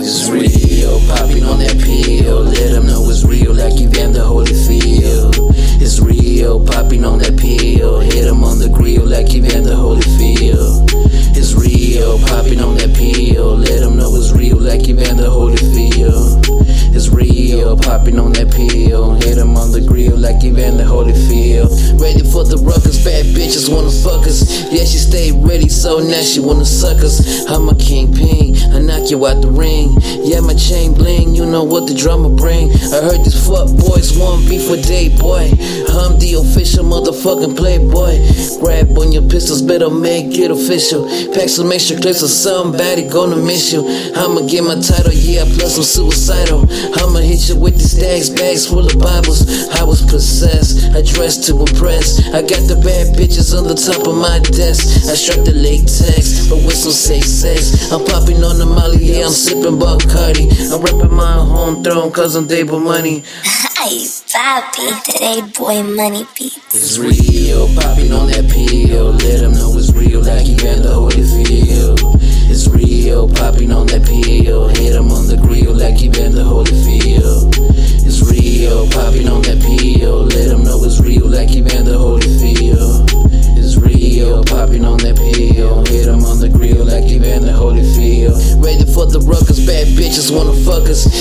It's the grill, Evander Holyfield. Ready for the ruckus, bad bitches wanna fuck us. Yeah, she stayed ready, so now she wanna suck us. I'm a kingpin, I knock you out the ring. Yeah, my chain bling, you know what the drama bring. I heard these fuck boys want beef with Dade Boy. I'm the official motherfucking playboy. Grab on your pistols, better make it official. Pack some extra clips or somebody gonna miss you. I'ma get my title, yeah, plus I'm suicidal. I'ma hit you with these stacks, bags full of Bibles. I was possessed, I dress to impress. I got the bad bitches on the top of my desk. I struck the latex, but some safe sex. I'm popping on the molly, yeah, I'm sipping Bacardi. I'm repping my home throne, cause I'm Dade Boy Money. Ay, papi, today boy money beats. It's real, popping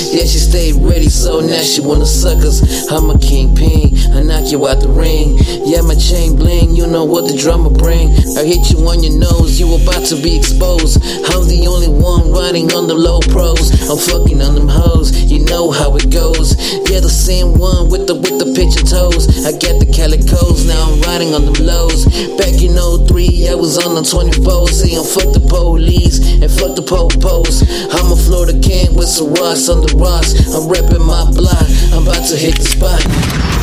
Yeah, she stayed ready, so now she wanna suck us. I'm a kingpin, I knock you out the ring. Yeah, my chain bling, you know what the drama bring. I hit you on your nose, you about to be exposed. Riding on the low pros. I'm fucking on them hoes, you know how it goes. Yeah, the same one with the with the picture toes. I got the calicos, now I'm riding on them lows. Back in 03, I was on the 24, saying fuck the police and fuck the po-pos. I'm a Florida king with some rocks on the rocks. I'm repping my block, I'm about to hit the spot.